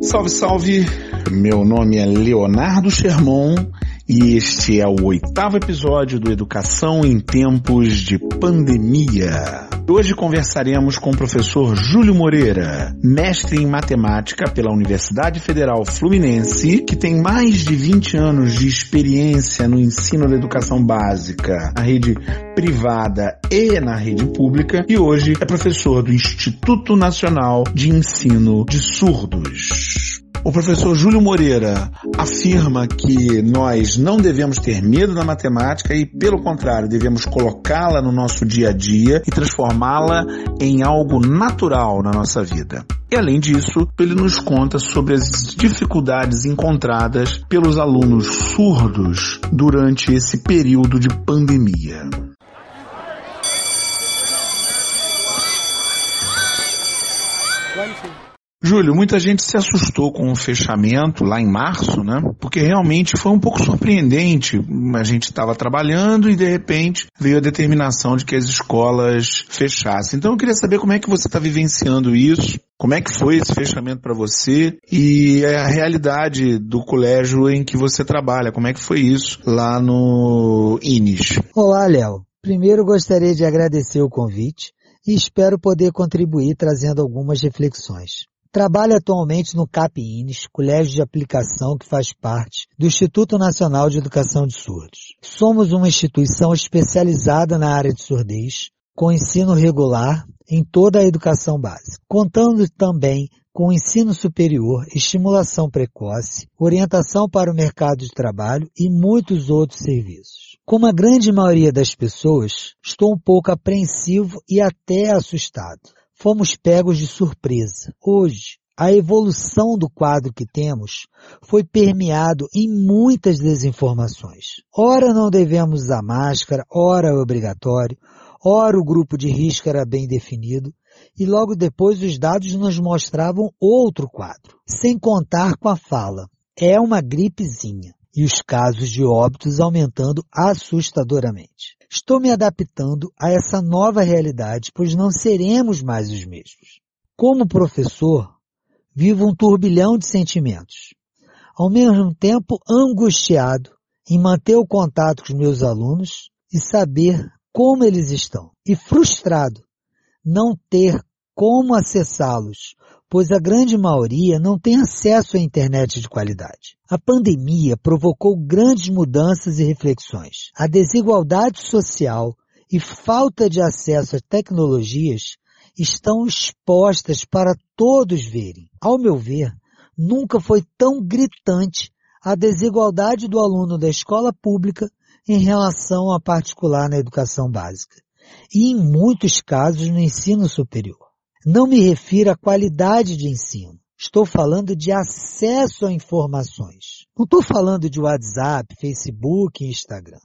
Salve, salve! Meu nome é Leonardo Sherman e este é o oitavo episódio do Educação em Tempos de Pandemia. Hoje conversaremos com o professor Júlio Moreira, mestre em matemática pela Universidade Federal Fluminense, que tem mais de 20 anos de experiência no ensino da educação básica na rede privada e na rede pública, e hoje é professor do Instituto Nacional de Ensino de Surdos. O professor Júlio Moreira afirma que nós não devemos ter medo da matemática e, pelo contrário, devemos colocá-la no nosso dia a dia e transformá-la em algo natural na nossa vida. E além disso, ele nos conta sobre as dificuldades encontradas pelos alunos surdos durante esse período de pandemia. Júlio, muita gente se assustou com o fechamento lá em março, né? Porque realmente foi um pouco surpreendente. A gente estava trabalhando e de repente veio a determinação de que as escolas fechassem. Então eu queria saber como é que você está vivenciando isso, como é que foi esse fechamento para você e a realidade do colégio em que você trabalha, como é que foi isso lá no INES? Olá, Léo. Primeiro gostaria de agradecer o convite e espero poder contribuir trazendo algumas reflexões. Trabalha atualmente no CAP-INES, colégio de aplicação que faz parte do Instituto Nacional de Educação de Surdos. Somos uma instituição especializada na área de surdez, com ensino regular em toda a educação básica, contando também com ensino superior, estimulação precoce, orientação para o mercado de trabalho e muitos outros serviços. Como a grande maioria das pessoas, estou um pouco apreensivo e até assustado fomos pegos de surpresa. Hoje, a evolução do quadro que temos foi permeado em muitas desinformações. Ora não devemos usar máscara, ora é obrigatório, ora o grupo de risco era bem definido, e logo depois os dados nos mostravam outro quadro, sem contar com a fala. É uma gripezinha e os casos de óbitos aumentando assustadoramente. Estou me adaptando a essa nova realidade, pois não seremos mais os mesmos. Como professor, vivo um turbilhão de sentimentos. Ao mesmo tempo, angustiado em manter o contato com os meus alunos e saber como eles estão. E frustrado não ter como acessá-los pois a grande maioria não tem acesso à internet de qualidade. A pandemia provocou grandes mudanças e reflexões. A desigualdade social e falta de acesso a tecnologias estão expostas para todos verem. Ao meu ver, nunca foi tão gritante a desigualdade do aluno da escola pública em relação à particular na educação básica e, em muitos casos, no ensino superior. Não me refiro à qualidade de ensino. Estou falando de acesso a informações. Não estou falando de WhatsApp, Facebook Instagram.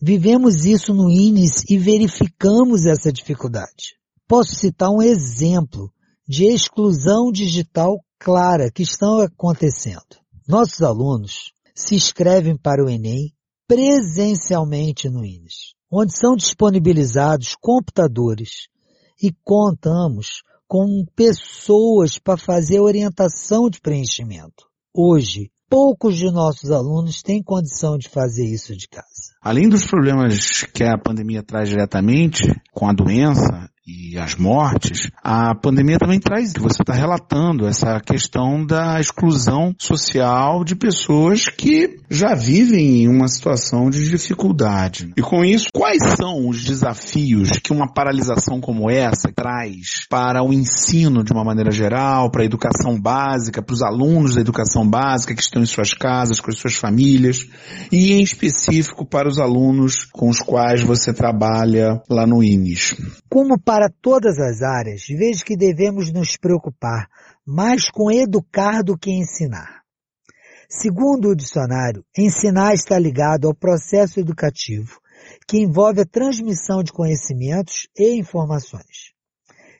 Vivemos isso no INES e verificamos essa dificuldade. Posso citar um exemplo de exclusão digital clara que estão acontecendo. Nossos alunos se inscrevem para o Enem presencialmente no INES, onde são disponibilizados computadores e contamos com pessoas para fazer orientação de preenchimento. Hoje, poucos de nossos alunos têm condição de fazer isso de casa. Além dos problemas que a pandemia traz diretamente com a doença, e as mortes, a pandemia também traz, você está relatando, essa questão da exclusão social de pessoas que já vivem em uma situação de dificuldade. E com isso, quais são os desafios que uma paralisação como essa traz para o ensino de uma maneira geral, para a educação básica, para os alunos da educação básica que estão em suas casas, com as suas famílias, e em específico para os alunos com os quais você trabalha lá no INES? Como para para todas as áreas, vejo que devemos nos preocupar mais com educar do que ensinar. Segundo o dicionário, ensinar está ligado ao processo educativo que envolve a transmissão de conhecimentos e informações.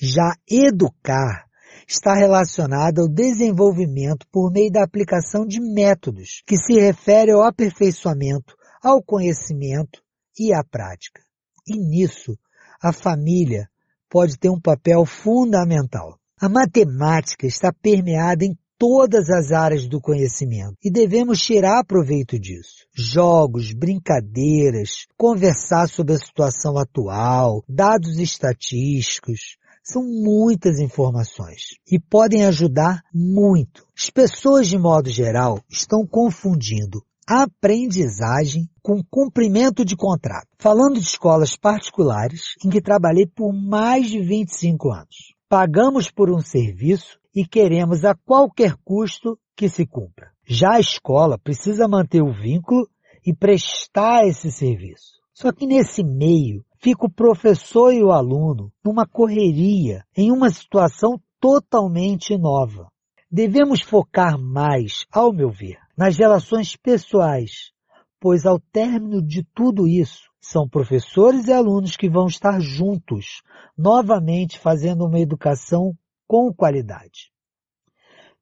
Já educar está relacionado ao desenvolvimento por meio da aplicação de métodos que se refere ao aperfeiçoamento, ao conhecimento e à prática. E nisso, a família pode ter um papel fundamental. A matemática está permeada em todas as áreas do conhecimento e devemos tirar proveito disso. Jogos, brincadeiras, conversar sobre a situação atual, dados estatísticos, são muitas informações e podem ajudar muito. As pessoas, de modo geral, estão confundindo aprendizagem com cumprimento de contrato. Falando de escolas particulares em que trabalhei por mais de 25 anos. Pagamos por um serviço e queremos a qualquer custo que se cumpra. Já a escola precisa manter o vínculo e prestar esse serviço. Só que nesse meio fica o professor e o aluno numa correria, em uma situação totalmente nova. Devemos focar mais, ao meu ver, nas relações pessoais, pois ao término de tudo isso, são professores e alunos que vão estar juntos, novamente fazendo uma educação com qualidade.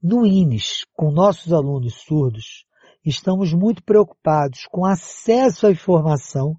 No INES, com nossos alunos surdos, estamos muito preocupados com acesso à informação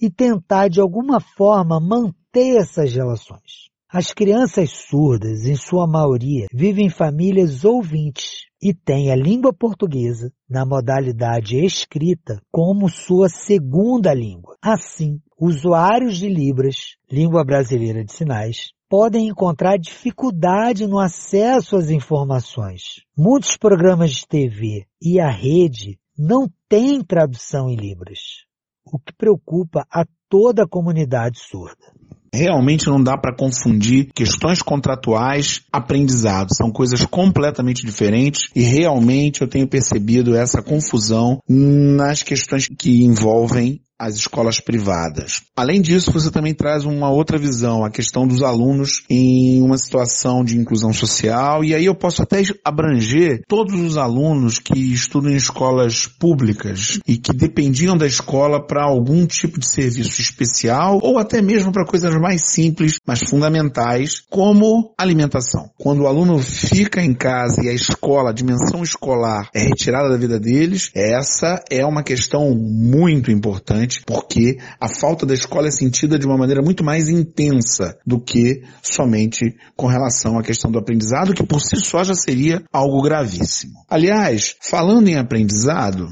e tentar de alguma forma manter essas relações. As crianças surdas, em sua maioria, vivem em famílias ouvintes e têm a língua portuguesa, na modalidade escrita, como sua segunda língua. Assim, usuários de Libras, língua brasileira de sinais, podem encontrar dificuldade no acesso às informações. Muitos programas de TV e a rede não têm tradução em Libras, o que preocupa a toda a comunidade surda. Realmente não dá para confundir questões contratuais, aprendizado. São coisas completamente diferentes e realmente eu tenho percebido essa confusão nas questões que envolvem as escolas privadas. Além disso, você também traz uma outra visão, a questão dos alunos em uma situação de inclusão social, e aí eu posso até abranger todos os alunos que estudam em escolas públicas e que dependiam da escola para algum tipo de serviço especial ou até mesmo para coisas mais simples, mas fundamentais, como alimentação. Quando o aluno fica em casa e a escola, a dimensão escolar é retirada da vida deles, essa é uma questão muito importante porque a falta da escola é sentida de uma maneira muito mais intensa do que somente com relação à questão do aprendizado, que por si só já seria algo gravíssimo. Aliás, falando em aprendizado,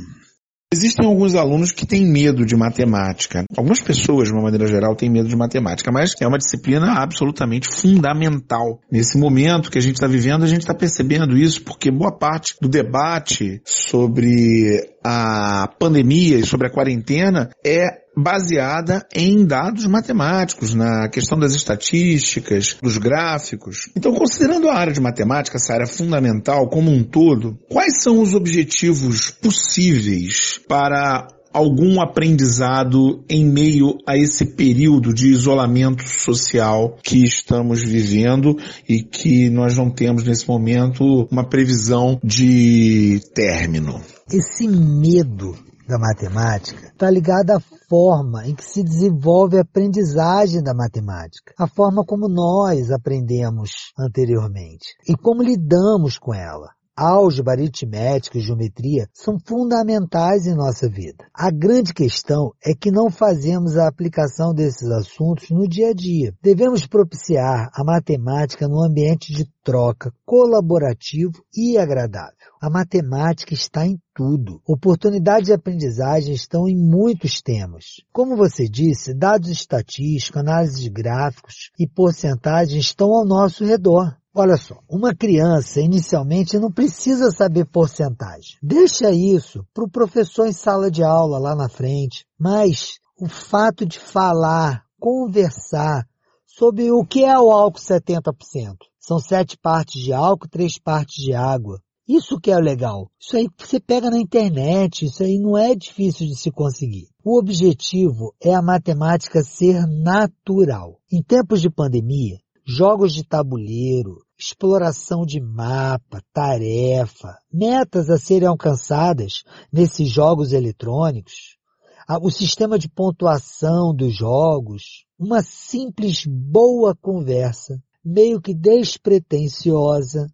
Existem alguns alunos que têm medo de matemática. Algumas pessoas, de uma maneira geral, têm medo de matemática, mas é uma disciplina absolutamente fundamental. Nesse momento que a gente está vivendo, a gente está percebendo isso porque boa parte do debate sobre a pandemia e sobre a quarentena é baseada em dados matemáticos, na questão das estatísticas, dos gráficos. Então, considerando a área de matemática, essa área fundamental como um todo, quais são os objetivos possíveis para algum aprendizado em meio a esse período de isolamento social que estamos vivendo e que nós não temos nesse momento uma previsão de término. Esse medo da matemática está ligado à forma em que se desenvolve a aprendizagem da matemática, a forma como nós aprendemos anteriormente e como lidamos com ela álgebra, aritmética e geometria são fundamentais em nossa vida. A grande questão é que não fazemos a aplicação desses assuntos no dia a dia. Devemos propiciar a matemática num ambiente de troca colaborativo e agradável. A matemática está em tudo. Oportunidades de aprendizagem estão em muitos temas. Como você disse, dados estatísticos, análise de gráficos e porcentagens estão ao nosso redor. Olha só, uma criança inicialmente não precisa saber porcentagem. Deixa isso para o professor em sala de aula lá na frente. Mas o fato de falar, conversar sobre o que é o álcool 70%. São sete partes de álcool, três partes de água. Isso que é legal. Isso aí você pega na internet, isso aí não é difícil de se conseguir. O objetivo é a matemática ser natural. Em tempos de pandemia, jogos de tabuleiro, exploração de mapa, tarefa, metas a serem alcançadas nesses jogos eletrônicos, o sistema de pontuação dos jogos, uma simples boa conversa, meio que despretensiosa,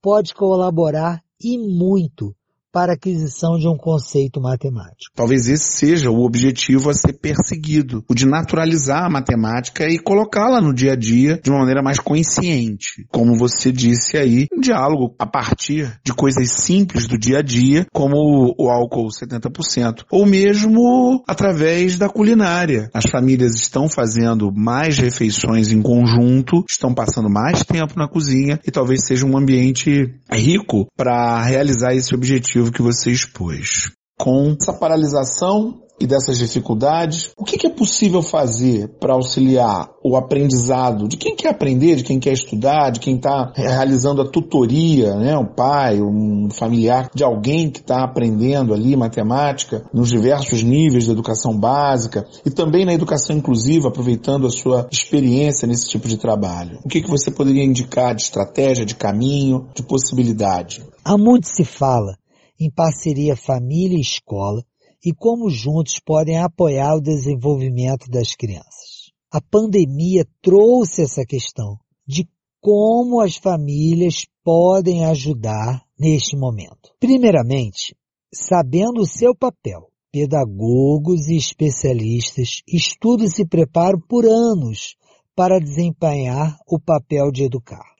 pode colaborar e muito para aquisição de um conceito matemático. Talvez esse seja o objetivo a ser perseguido, o de naturalizar a matemática e colocá-la no dia a dia de uma maneira mais consciente. Como você disse aí, um diálogo a partir de coisas simples do dia a dia, como o álcool 70%, ou mesmo através da culinária. As famílias estão fazendo mais refeições em conjunto, estão passando mais tempo na cozinha e talvez seja um ambiente rico para realizar esse objetivo que você expôs. Com essa paralisação e dessas dificuldades, o que, é possível fazer para auxiliar o aprendizado de quem quer aprender, de quem quer estudar, de quem está realizando a tutoria, né, um pai, um familiar de alguém que está aprendendo ali matemática nos diversos níveis da educação básica e também na educação inclusiva, aproveitando a sua experiência nesse tipo de trabalho. O que, que você poderia indicar de estratégia, de caminho, de possibilidade? Há muito se fala em parceria família e escola e como juntos podem apoiar o desenvolvimento das crianças. A pandemia trouxe essa questão de como as famílias podem ajudar neste momento. Primeiramente, sabendo o seu papel, pedagogos e especialistas estudam e se preparam por anos para desempenhar o papel de educar.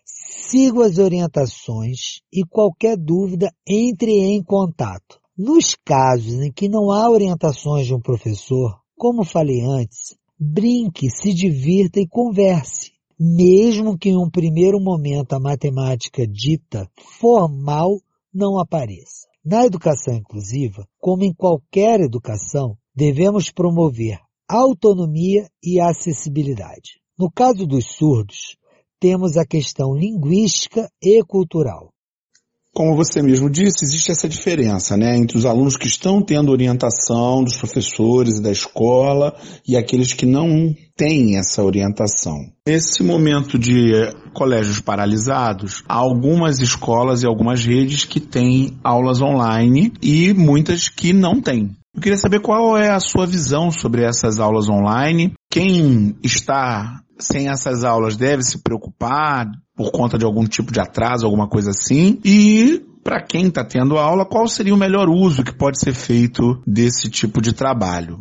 Siga as orientações e qualquer dúvida entre em contato nos casos em que não há orientações de um professor, como falei antes, brinque, se divirta e converse. Mesmo que em um primeiro momento a matemática dita formal não apareça. Na educação inclusiva, como em qualquer educação, devemos promover autonomia e acessibilidade. No caso dos surdos, temos a questão linguística e cultural. Como você mesmo disse, existe essa diferença, né, entre os alunos que estão tendo orientação dos professores e da escola e aqueles que não têm essa orientação. Nesse momento de colégios paralisados, há algumas escolas e algumas redes que têm aulas online e muitas que não têm. Eu queria saber qual é a sua visão sobre essas aulas online. Quem está sem essas aulas deve se preocupar por conta de algum tipo de atraso, alguma coisa assim. E para quem está tendo aula, qual seria o melhor uso que pode ser feito desse tipo de trabalho?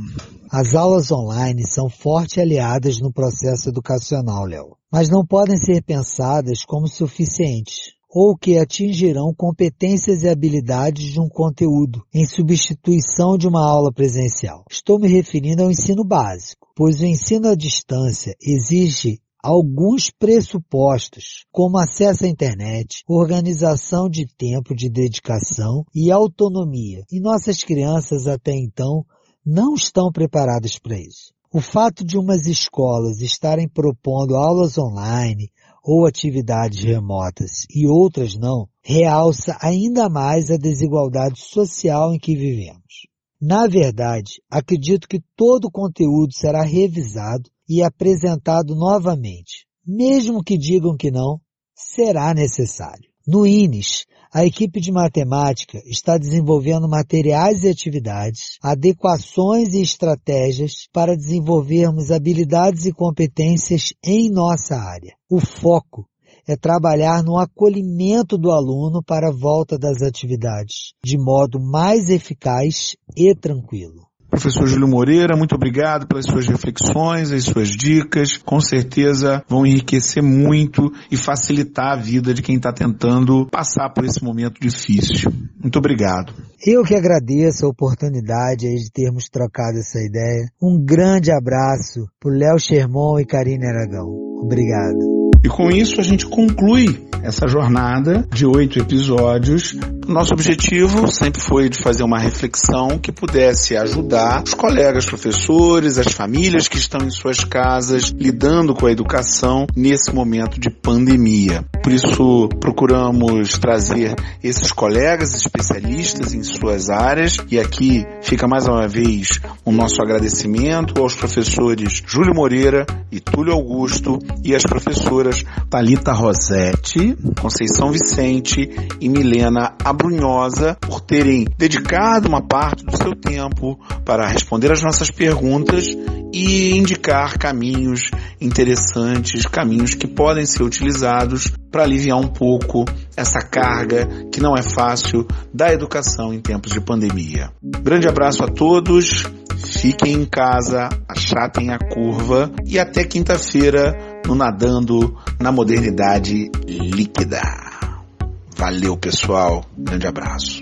As aulas online são forte aliadas no processo educacional, Léo, mas não podem ser pensadas como suficientes ou que atingirão competências e habilidades de um conteúdo em substituição de uma aula presencial. Estou me referindo ao ensino básico, pois o ensino à distância exige alguns pressupostos, como acesso à internet, organização de tempo de dedicação e autonomia. E nossas crianças até então não estão preparadas para isso. O fato de umas escolas estarem propondo aulas online ou atividades remotas e outras não, realça ainda mais a desigualdade social em que vivemos. Na verdade, acredito que todo o conteúdo será revisado e apresentado novamente. Mesmo que digam que não, será necessário. No INES, a equipe de matemática está desenvolvendo materiais e atividades, adequações e estratégias para desenvolvermos habilidades e competências em nossa área. O foco é trabalhar no acolhimento do aluno para a volta das atividades, de modo mais eficaz e tranquilo. Professor Júlio Moreira, muito obrigado pelas suas reflexões, as suas dicas. Com certeza vão enriquecer muito e facilitar a vida de quem está tentando passar por esse momento difícil. Muito obrigado. Eu que agradeço a oportunidade de termos trocado essa ideia. Um grande abraço para Léo Sherman e Karine Aragão. Obrigado. E com isso a gente conclui essa jornada de oito episódios. Nosso objetivo sempre foi de fazer uma reflexão que pudesse ajudar os colegas professores, as famílias que estão em suas casas lidando com a educação nesse momento de pandemia. Por isso procuramos trazer esses colegas especialistas em suas áreas e aqui fica mais uma vez o nosso agradecimento aos professores Júlio Moreira e Túlio Augusto e às professoras Talita Rossetti, Conceição Vicente e Milena Abrunhosa por terem dedicado uma parte do seu tempo para responder as nossas perguntas e indicar caminhos interessantes, caminhos que podem ser utilizados para aliviar um pouco essa carga que não é fácil da educação em tempos de pandemia. Grande abraço a todos, fiquem em casa, achatem a curva e até quinta-feira no Nadando na Modernidade Líquida. Valeu, pessoal. Grande abraço.